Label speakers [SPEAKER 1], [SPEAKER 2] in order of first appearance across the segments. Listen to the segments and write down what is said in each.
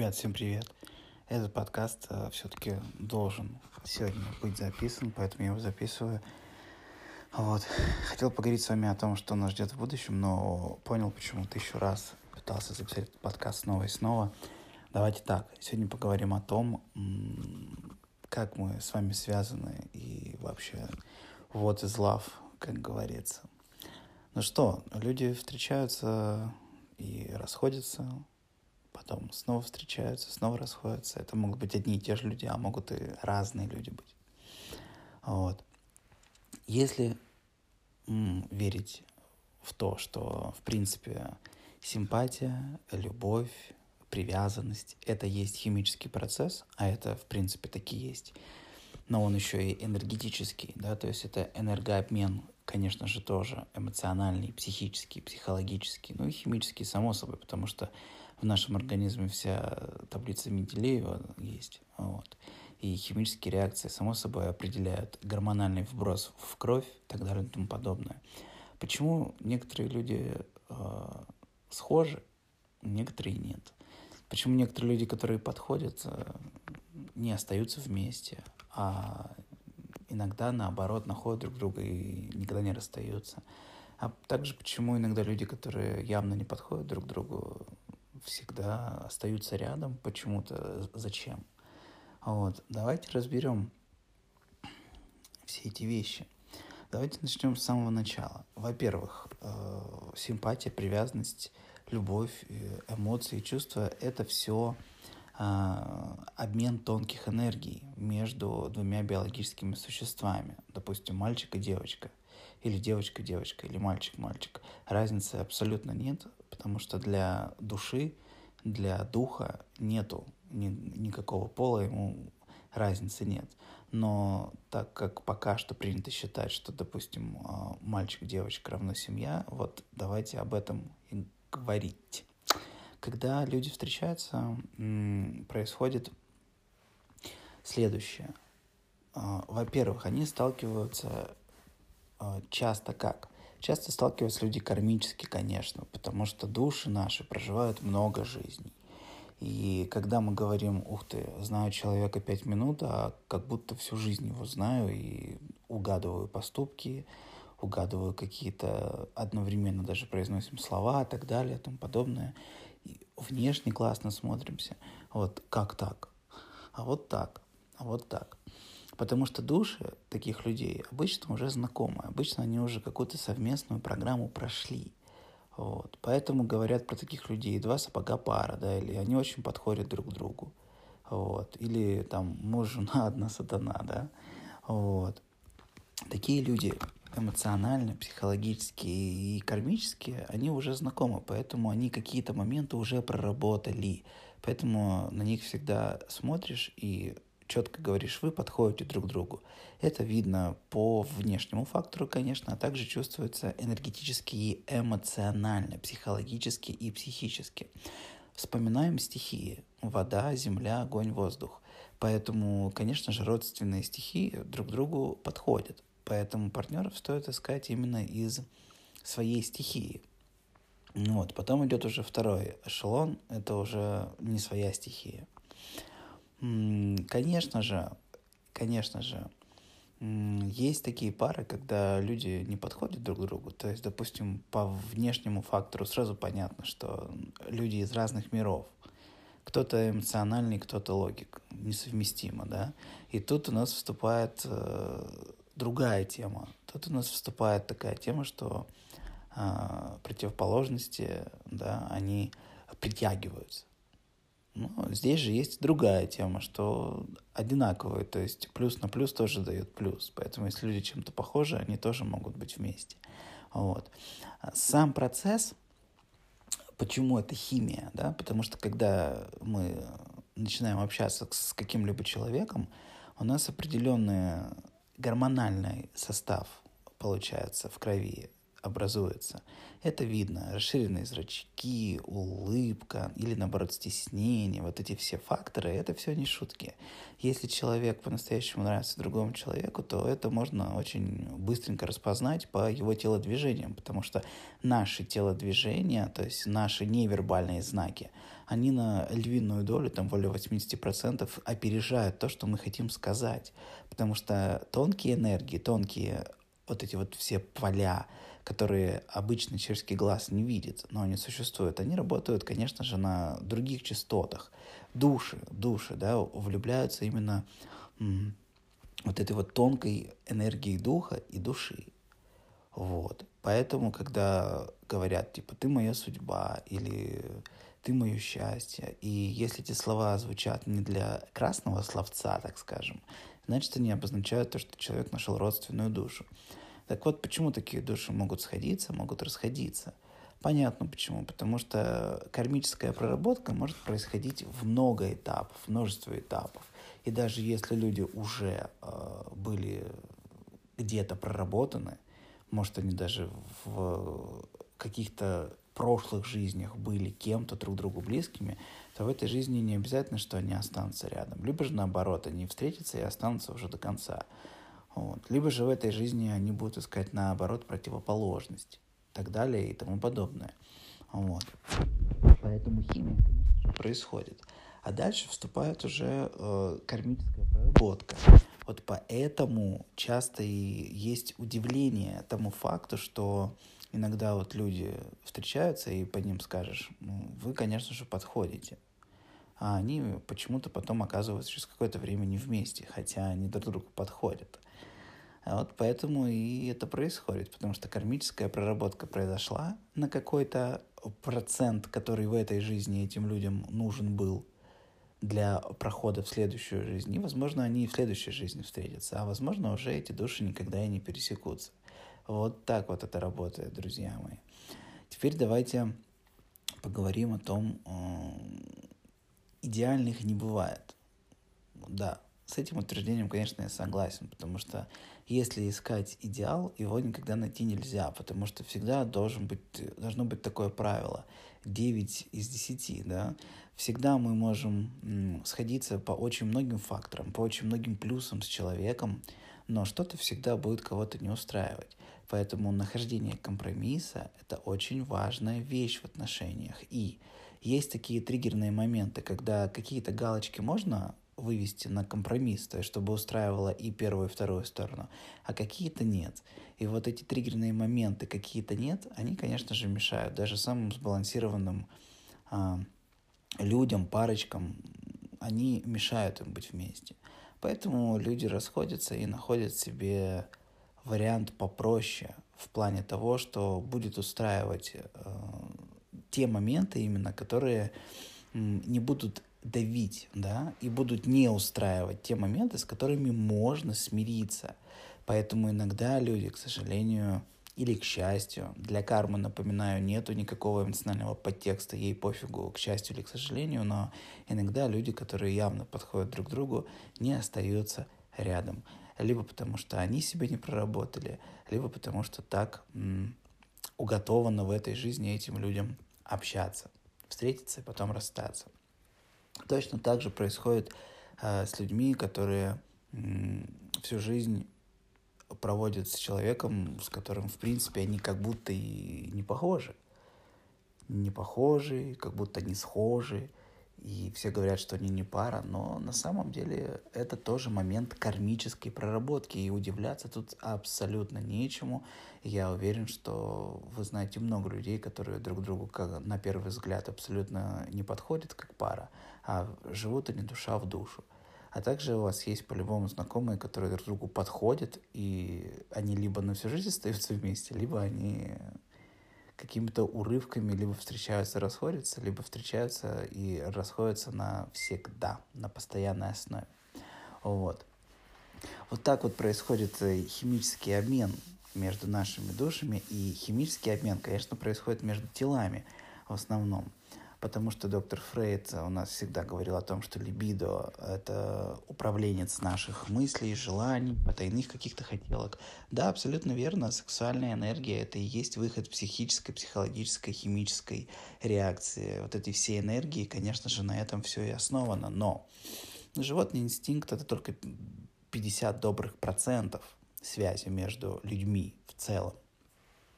[SPEAKER 1] Ребят, всем привет. Этот подкаст э, все-таки должен сегодня быть записан, поэтому я его записываю. Вот. Хотел поговорить с вами о том, что нас ждет в будущем, но понял почему тысячу раз пытался записать этот подкаст снова и снова. Давайте так, сегодня поговорим о том, как мы с вами связаны и вообще вот из love, как говорится. Ну что, люди встречаются и расходятся, потом снова встречаются, снова расходятся. Это могут быть одни и те же люди, а могут и разные люди быть. Вот. Если м, верить в то, что, в принципе, симпатия, любовь, привязанность — это есть химический процесс, а это, в принципе, таки есть, но он еще и энергетический, да, то есть это энергообмен, конечно же, тоже эмоциональный, психический, психологический, ну и химический, само собой, потому что в нашем организме вся таблица Менделеева есть. Вот. И химические реакции, само собой, определяют гормональный вброс в кровь и так далее и тому подобное. Почему некоторые люди э, схожи, некоторые нет? Почему некоторые люди, которые подходят, э, не остаются вместе, а иногда, наоборот, находят друг друга и никогда не расстаются? А также почему иногда люди, которые явно не подходят друг другу, всегда остаются рядом почему-то. Зачем? Вот. Давайте разберем все эти вещи. Давайте начнем с самого начала. Во-первых, э, симпатия, привязанность, любовь, э, эмоции, чувства – это все э, обмен тонких энергий между двумя биологическими существами, допустим, мальчик и девочка, или девочка-девочка, или мальчик-мальчик. Разницы абсолютно нет, потому что для души, для духа нету ни, никакого пола, ему разницы нет. Но так как пока что принято считать, что, допустим, а, мальчик-девочка равно семья, вот давайте об этом и говорить. Когда люди встречаются, происходит следующее. А, во-первых, они сталкиваются а, часто как? Часто сталкиваются люди кармически, конечно, потому что души наши проживают много жизней. И когда мы говорим, ух ты, знаю человека пять минут, а как будто всю жизнь его знаю и угадываю поступки, угадываю какие-то, одновременно даже произносим слова и так далее и тому подобное. И внешне классно смотримся. Вот как так? А вот так, а вот так. Потому что души таких людей обычно уже знакомы, обычно они уже какую-то совместную программу прошли. Вот. Поэтому говорят про таких людей два сапога пара, да, или они очень подходят друг к другу. Вот. Или там муж, жена, одна сатана, да. Вот. Такие люди эмоционально, психологически и кармически, они уже знакомы, поэтому они какие-то моменты уже проработали. Поэтому на них всегда смотришь и четко говоришь, вы подходите друг другу. Это видно по внешнему фактору, конечно, а также чувствуется энергетически и эмоционально, психологически и психически. Вспоминаем стихии. Вода, земля, огонь, воздух. Поэтому, конечно же, родственные стихии друг другу подходят. Поэтому партнеров стоит искать именно из своей стихии. Вот. Потом идет уже второй эшелон, это уже не своя стихия. Конечно же, конечно же, есть такие пары, когда люди не подходят друг к другу. То есть, допустим, по внешнему фактору сразу понятно, что люди из разных миров. Кто-то эмоциональный, кто-то логик. Несовместимо, да? И тут у нас вступает э, другая тема. Тут у нас вступает такая тема, что э, противоположности, да, они притягиваются. Ну, здесь же есть другая тема, что одинаковые, то есть плюс на плюс тоже дает плюс. Поэтому если люди чем-то похожи, они тоже могут быть вместе. Вот. Сам процесс, почему это химия, да? Потому что когда мы начинаем общаться с каким-либо человеком, у нас определенный гормональный состав получается в крови, образуется. Это видно. Расширенные зрачки, улыбка или, наоборот, стеснение. Вот эти все факторы, это все не шутки. Если человек по-настоящему нравится другому человеку, то это можно очень быстренько распознать по его телодвижениям, потому что наши телодвижения, то есть наши невербальные знаки, они на львиную долю, там более 80%, опережают то, что мы хотим сказать. Потому что тонкие энергии, тонкие вот эти вот все поля, которые обычно человеческий глаз не видит, но они существуют, они работают, конечно же, на других частотах. Души, души, да, влюбляются именно вот этой вот тонкой энергией духа и души. Вот. Поэтому, когда говорят, типа, ты моя судьба, или ты мое счастье. И если эти слова звучат не для красного словца, так скажем, значит, они обозначают то, что человек нашел родственную душу. Так вот, почему такие души могут сходиться, могут расходиться? Понятно почему. Потому что кармическая проработка может происходить в много этапов, множество этапов. И даже если люди уже э, были где-то проработаны, может, они даже в каких-то прошлых жизнях были кем-то друг другу близкими, то в этой жизни не обязательно, что они останутся рядом. Либо же наоборот, они встретятся и останутся уже до конца. Вот. Либо же в этой жизни они будут искать наоборот противоположность так далее и тому подобное. Вот. Поэтому химия, конечно, происходит. А дальше вступает уже э, кармическая проработка. Вот поэтому часто и есть удивление тому факту, что иногда вот люди встречаются, и по ним скажешь, ну, вы, конечно же, подходите. А они почему-то потом оказываются через какое-то время не вместе, хотя они друг другу подходят. А вот поэтому и это происходит, потому что кармическая проработка произошла на какой-то процент, который в этой жизни этим людям нужен был для прохода в следующую жизнь. И, возможно, они и в следующей жизни встретятся, а, возможно, уже эти души никогда и не пересекутся. Вот так вот это работает, друзья мои. Теперь давайте поговорим о том, э, идеальных не бывает. Да, с этим утверждением, конечно, я согласен, потому что если искать идеал, его никогда найти нельзя, потому что всегда должен быть, должно быть такое правило. 9 из 10, да, всегда мы можем сходиться по очень многим факторам, по очень многим плюсам с человеком, но что-то всегда будет кого-то не устраивать. Поэтому нахождение компромисса – это очень важная вещь в отношениях. И есть такие триггерные моменты, когда какие-то галочки можно вывести на компромисс, то есть чтобы устраивало и первую, и вторую сторону, а какие-то нет. И вот эти триггерные моменты какие-то нет, они, конечно же, мешают даже самым сбалансированным а, людям, парочкам, они мешают им быть вместе. Поэтому люди расходятся и находят себе вариант попроще в плане того, что будет устраивать э, те моменты именно, которые не будут давить, да, и будут не устраивать те моменты, с которыми можно смириться. Поэтому иногда люди, к сожалению, или к счастью, для кармы, напоминаю, нету никакого эмоционального подтекста, ей пофигу, к счастью или к сожалению, но иногда люди, которые явно подходят друг к другу, не остаются рядом либо потому что они себя не проработали, либо потому что так м, уготовано в этой жизни этим людям общаться, встретиться и потом расстаться. Точно так же происходит э, с людьми, которые всю жизнь проводят с человеком, с которым, в принципе, они как будто и не похожи. Не похожи, как будто не схожи, и все говорят, что они не пара, но на самом деле это тоже момент кармической проработки, и удивляться тут абсолютно нечему. Я уверен, что вы знаете много людей, которые друг другу как, на первый взгляд абсолютно не подходят как пара, а живут они душа в душу. А также у вас есть по-любому знакомые, которые друг другу подходят, и они либо на всю жизнь остаются вместе, либо они какими-то урывками либо встречаются, расходятся, либо встречаются и расходятся навсегда, на постоянной основе. Вот. Вот так вот происходит э, химический обмен между нашими душами, и химический обмен, конечно, происходит между телами в основном. Потому что доктор Фрейд у нас всегда говорил о том, что либидо – это управленец наших мыслей, желаний, потайных каких-то хотелок. Да, абсолютно верно, сексуальная энергия – это и есть выход психической, психологической, химической реакции. Вот эти все энергии, конечно же, на этом все и основано. Но животный инстинкт – это только 50 добрых процентов связи между людьми в целом.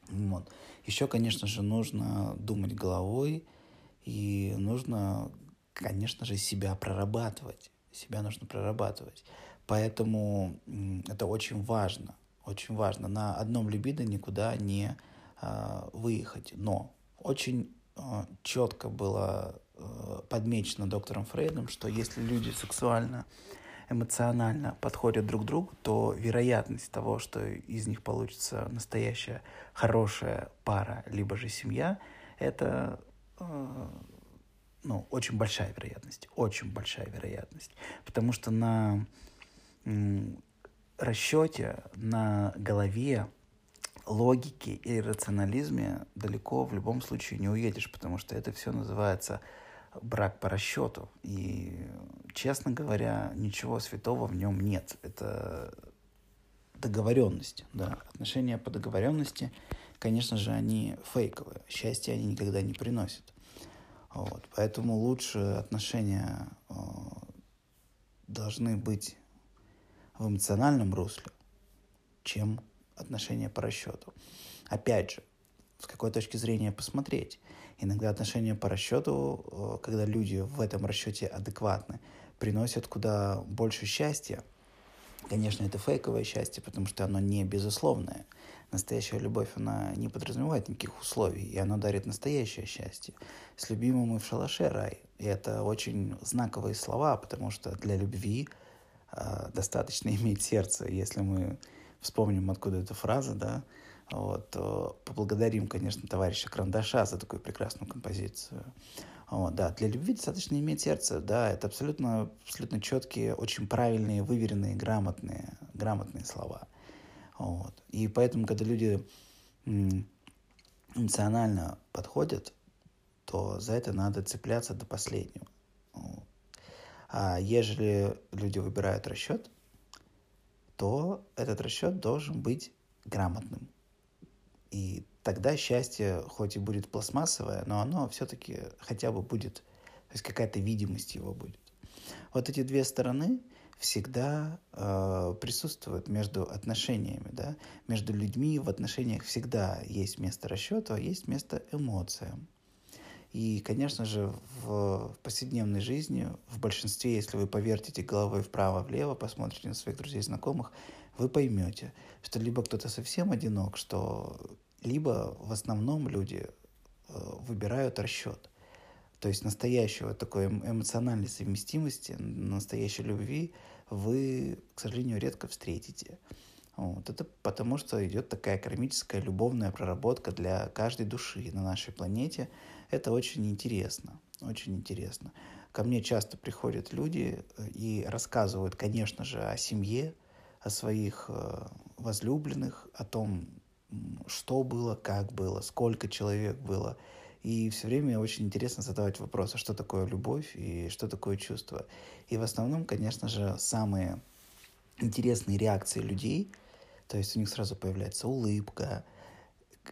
[SPEAKER 1] Вот. Еще, конечно же, нужно думать головой, и нужно, конечно же, себя прорабатывать. Себя нужно прорабатывать. Поэтому это очень важно. Очень важно. На одном либидо никуда не э, выехать. Но очень э, четко было э, подмечено доктором Фрейдом, что если люди сексуально эмоционально подходят друг к другу, то вероятность того, что из них получится настоящая хорошая пара, либо же семья, это ну, очень большая вероятность, очень большая вероятность. Потому что на расчете, на голове, логике и рационализме далеко в любом случае не уедешь, потому что это все называется брак по расчету. И, честно говоря, ничего святого в нем нет. Это договоренность, да. Отношения по договоренности, конечно же, они фейковые. Счастья они никогда не приносят. Вот. Поэтому лучше отношения э, должны быть в эмоциональном русле, чем отношения по расчету. Опять же, с какой точки зрения посмотреть. Иногда отношения по расчету, э, когда люди в этом расчете адекватны, приносят куда больше счастья. Конечно, это фейковое счастье, потому что оно не безусловное. Настоящая любовь, она не подразумевает никаких условий, и она дарит настоящее счастье. С любимым мы в шалаше рай. И это очень знаковые слова, потому что для любви э, достаточно иметь сердце. Если мы вспомним, откуда эта фраза, да, вот, то поблагодарим, конечно, товарища Крандаша за такую прекрасную композицию. Вот, да, для любви достаточно иметь сердце, да, это абсолютно, абсолютно четкие, очень правильные, выверенные, грамотные, грамотные слова. Вот. И поэтому, когда люди эмоционально подходят, то за это надо цепляться до последнего. А ежели люди выбирают расчет, то этот расчет должен быть грамотным. И тогда счастье, хоть и будет пластмассовое, но оно все-таки хотя бы будет, то есть какая-то видимость его будет. Вот эти две стороны, всегда э, присутствует между отношениями, да, между людьми в отношениях всегда есть место расчету, а есть место эмоциям. И, конечно же, в повседневной жизни, в большинстве, если вы повертите головой вправо-влево, посмотрите на своих друзей, знакомых, вы поймете, что либо кто-то совсем одинок, что либо в основном люди э, выбирают расчет. То есть настоящего такой эм, эмоциональной совместимости, настоящей любви вы, к сожалению, редко встретите. Вот. Это потому, что идет такая кармическая любовная проработка для каждой души на нашей планете. Это очень интересно, очень интересно. Ко мне часто приходят люди э, и рассказывают, конечно же, о семье, о своих э, возлюбленных, о том, что было, как было, сколько человек было – и все время очень интересно задавать вопросы, что такое любовь и что такое чувство. И в основном, конечно же, самые интересные реакции людей, то есть у них сразу появляется улыбка,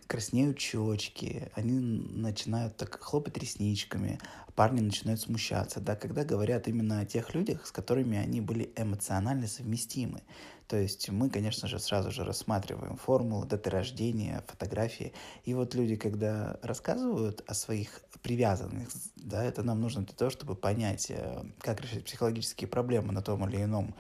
[SPEAKER 1] краснеют щечки, они начинают так хлопать ресничками, парни начинают смущаться, да, когда говорят именно о тех людях, с которыми они были эмоционально совместимы. То есть мы, конечно же, сразу же рассматриваем формулы, даты рождения, фотографии. И вот люди, когда рассказывают о своих привязанных, да, это нам нужно для того, чтобы понять, э, как решить психологические проблемы на том или ином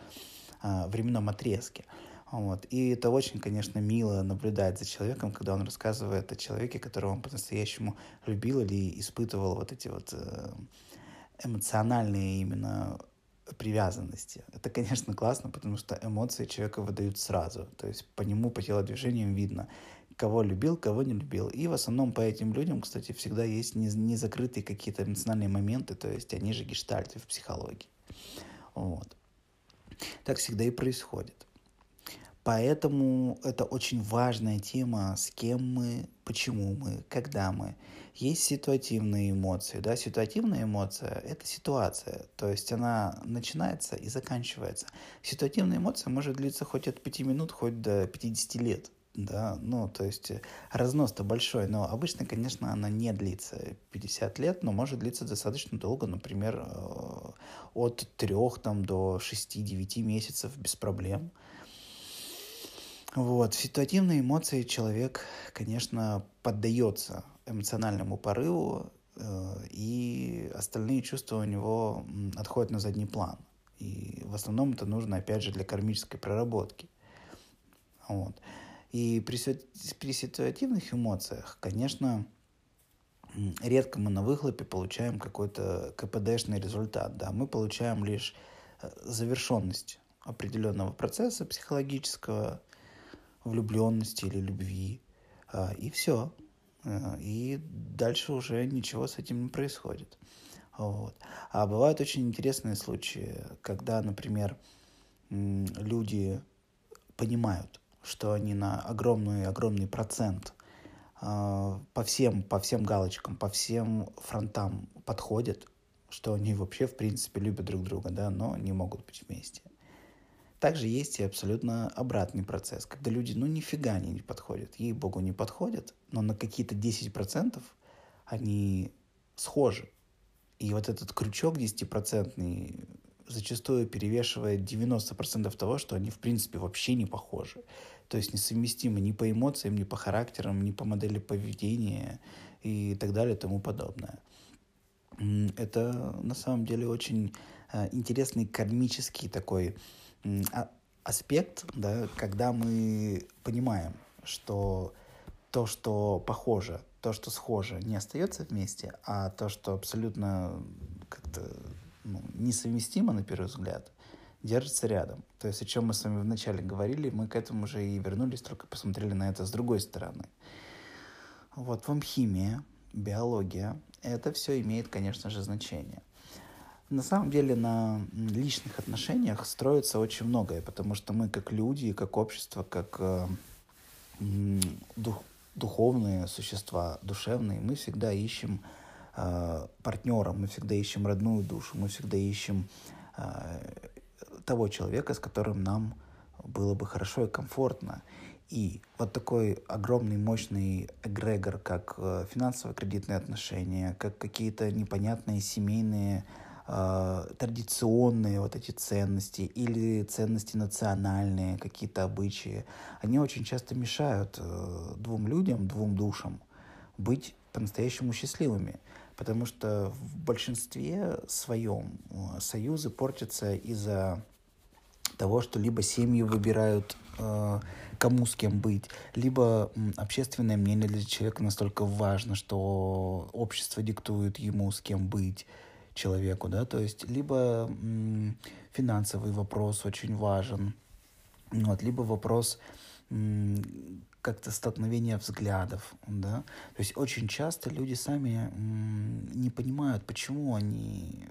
[SPEAKER 1] а, временном отрезке. Вот. И это очень, конечно, мило наблюдать за человеком, когда он рассказывает о человеке, которого он по-настоящему любил или испытывал вот эти вот э, эмоциональные именно привязанности. Это, конечно, классно, потому что эмоции человека выдают сразу. То есть по нему, по телодвижениям видно, кого любил, кого не любил. И в основном по этим людям, кстати, всегда есть незакрытые какие-то эмоциональные моменты, то есть они же гештальты в психологии. Вот. Так всегда и происходит. Поэтому это очень важная тема, с кем мы, почему мы, когда мы. Есть ситуативные эмоции. Да? Ситуативная эмоция – это ситуация, то есть она начинается и заканчивается. Ситуативная эмоция может длиться хоть от 5 минут, хоть до 50 лет. Да, ну, то есть разнос-то большой, но обычно, конечно, она не длится 50 лет, но может длиться достаточно долго, например, э, от 3 там, до 6-9 месяцев без проблем. Вот. Ситуативные эмоции человек, конечно, поддается эмоциональному порыву, э, и остальные чувства у него отходят на задний план. И в основном это нужно, опять же, для кармической проработки. Вот. И при, при ситуативных эмоциях, конечно, редко мы на выхлопе получаем какой-то КПДшный результат. Да? Мы получаем лишь э, завершенность определенного процесса психологического, влюбленности или любви. А, и все. А, и дальше уже ничего с этим не происходит. Вот. А бывают очень интересные случаи, когда, например, люди понимают, что они на огромный огромный процент а, по всем по всем галочкам, по всем фронтам подходят, что они вообще в принципе любят друг друга, да, но не могут быть вместе. Также есть и абсолютно обратный процесс, когда люди, ну, нифига они не подходят, ей-богу, не подходят, но на какие-то 10% они схожи. И вот этот крючок 10% зачастую перевешивает 90% того, что они, в принципе, вообще не похожи. То есть несовместимы ни по эмоциям, ни по характерам, ни по модели поведения и так далее и тому подобное. Это на самом деле очень э, интересный кармический такой аспект, да, когда мы понимаем, что то, что похоже, то, что схоже, не остается вместе, а то, что абсолютно как-то ну, несовместимо на первый взгляд, держится рядом. То есть о чем мы с вами вначале говорили, мы к этому уже и вернулись, только посмотрели на это с другой стороны. Вот вам химия, биология, это все имеет, конечно же, значение. На самом деле на личных отношениях строится очень многое, потому что мы как люди, как общество, как э, дух, духовные существа, душевные, мы всегда ищем э, партнера, мы всегда ищем родную душу, мы всегда ищем э, того человека, с которым нам было бы хорошо и комфортно. И вот такой огромный, мощный эгрегор, как э, финансово-кредитные отношения, как какие-то непонятные семейные э, традиционные вот эти ценности или ценности национальные, какие-то обычаи, они очень часто мешают э, двум людям, двум душам быть по-настоящему счастливыми. Потому что в большинстве своем э, союзы портятся из-за того, что либо семьи выбирают, э, кому с кем быть, либо общественное мнение для человека настолько важно, что общество диктует ему, с кем быть человеку, да, то есть либо м, финансовый вопрос очень важен, вот, либо вопрос м, как-то столкновения взглядов, да, то есть очень часто люди сами м, не понимают, почему они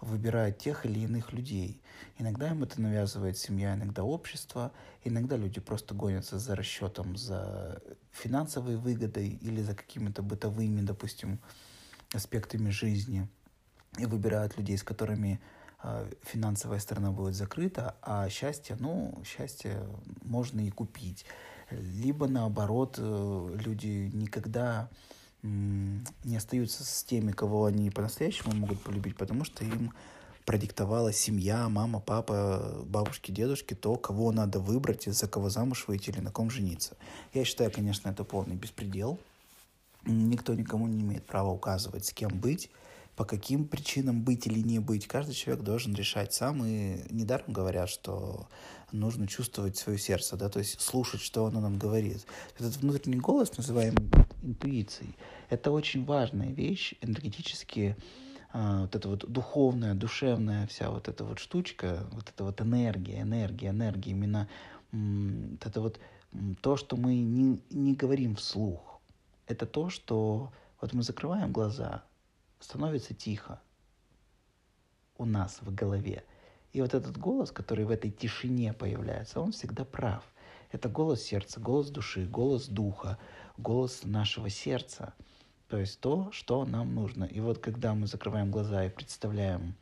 [SPEAKER 1] выбирают тех или иных людей. Иногда им это навязывает семья, иногда общество, иногда люди просто гонятся за расчетом, за финансовой выгодой или за какими-то бытовыми, допустим, аспектами жизни и выбирают людей, с которыми э, финансовая сторона будет закрыта, а счастье, ну, счастье можно и купить. Либо наоборот, э, люди никогда не остаются с теми, кого они по-настоящему могут полюбить, потому что им продиктовала семья, мама, папа, бабушки, дедушки, то, кого надо выбрать, за кого замуж выйти или на ком жениться. Я считаю, конечно, это полный беспредел. Никто никому не имеет права указывать, с кем быть по каким причинам быть или не быть, каждый человек должен решать сам. И недаром говорят, что нужно чувствовать свое сердце, да, то есть слушать, что оно нам говорит. Этот внутренний голос, называемый интуицией, это очень важная вещь, энергетически а, вот эта вот духовная, душевная вся вот эта вот штучка, вот эта вот энергия, энергия, энергия, именно вот это вот то, что мы не, не говорим вслух, это то, что вот мы закрываем глаза, становится тихо у нас в голове. И вот этот голос, который в этой тишине появляется, он всегда прав. Это голос сердца, голос души, голос духа, голос нашего сердца. То есть то, что нам нужно. И вот когда мы закрываем глаза и представляем,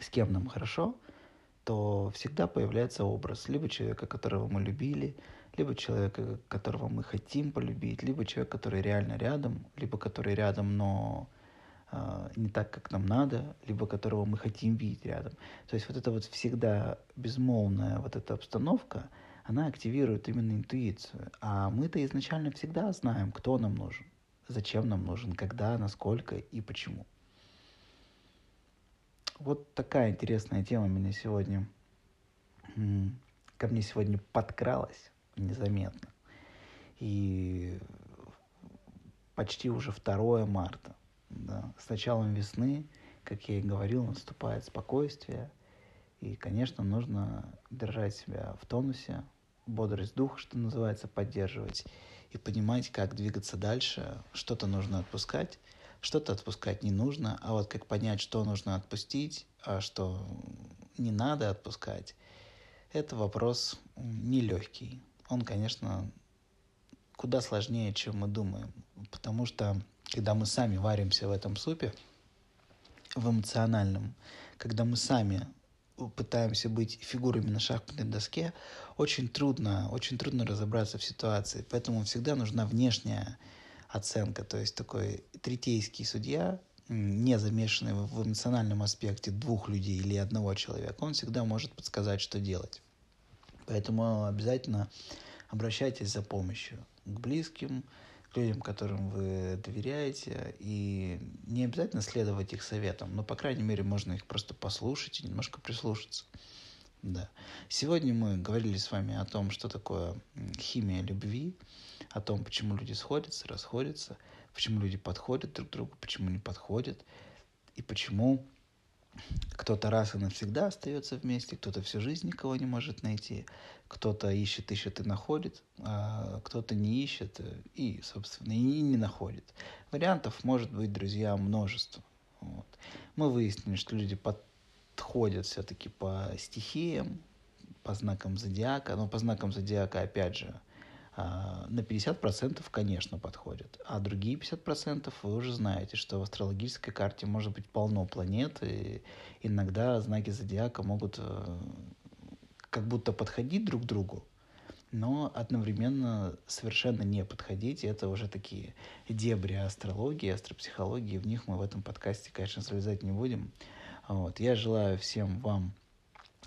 [SPEAKER 1] с кем нам хорошо, то всегда появляется образ либо человека, которого мы любили, либо человека, которого мы хотим полюбить, либо человек, который реально рядом, либо который рядом, но не так, как нам надо, либо которого мы хотим видеть рядом. То есть вот эта вот всегда безмолвная вот эта обстановка, она активирует именно интуицию. А мы-то изначально всегда знаем, кто нам нужен, зачем нам нужен, когда, насколько и почему. Вот такая интересная тема меня сегодня, ко мне сегодня подкралась незаметно. И почти уже 2 марта, да, с началом весны, как я и говорил, наступает спокойствие. И, конечно, нужно держать себя в тонусе, бодрость духа, что называется, поддерживать и понимать, как двигаться дальше. Что-то нужно отпускать, что-то отпускать не нужно, а вот как понять, что нужно отпустить, а что не надо отпускать, это вопрос нелегкий. Он, конечно, куда сложнее, чем мы думаем. Потому что, когда мы сами варимся в этом супе, в эмоциональном, когда мы сами пытаемся быть фигурами на шахматной доске, очень трудно, очень трудно разобраться в ситуации. Поэтому всегда нужна внешняя оценка, то есть такой третейский судья, не замешанный в эмоциональном аспекте двух людей или одного человека, он всегда может подсказать, что делать. Поэтому обязательно обращайтесь за помощью к близким, людям, которым вы доверяете, и не обязательно следовать их советам, но, по крайней мере, можно их просто послушать и немножко прислушаться. Да. Сегодня мы говорили с вами о том, что такое химия любви, о том, почему люди сходятся, расходятся, почему люди подходят друг к другу, почему не подходят, и почему кто-то раз и навсегда остается вместе, кто-то всю жизнь никого не может найти, кто-то ищет, ищет и находит, а кто-то не ищет и, собственно, и не находит. Вариантов может быть, друзья, множество. Вот. Мы выяснили, что люди подходят все-таки по стихиям, по знакам зодиака, но по знакам зодиака, опять же, на 50% конечно подходит. А другие 50% вы уже знаете, что в астрологической карте может быть полно планет, и иногда знаки зодиака могут э, как будто подходить друг к другу, но одновременно совершенно не подходить. И это уже такие дебри астрологии, астропсихологии. В них мы в этом подкасте, конечно, залезать не будем. Вот. Я желаю всем вам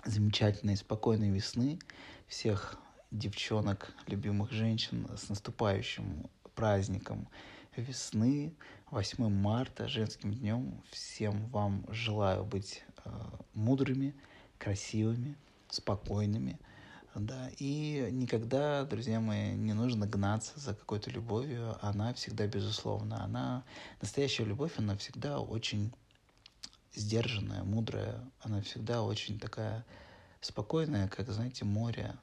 [SPEAKER 1] замечательной, спокойной весны, всех девчонок, любимых женщин с наступающим праздником весны, 8 марта, женским днем. Всем вам желаю быть э, мудрыми, красивыми, спокойными. Да, и никогда, друзья мои, не нужно гнаться за какой-то любовью. Она всегда безусловна. Она, настоящая любовь, она всегда очень сдержанная, мудрая. Она всегда очень такая спокойная, как, знаете, море.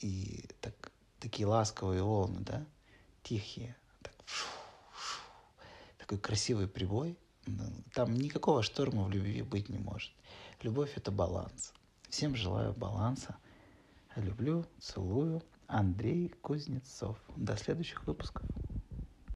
[SPEAKER 1] И так, такие ласковые волны, да, тихие. Так, такой красивый прибой. Там никакого шторма в любви быть не может. Любовь — это баланс. Всем желаю баланса. Люблю, целую. Андрей Кузнецов. До следующих выпусков.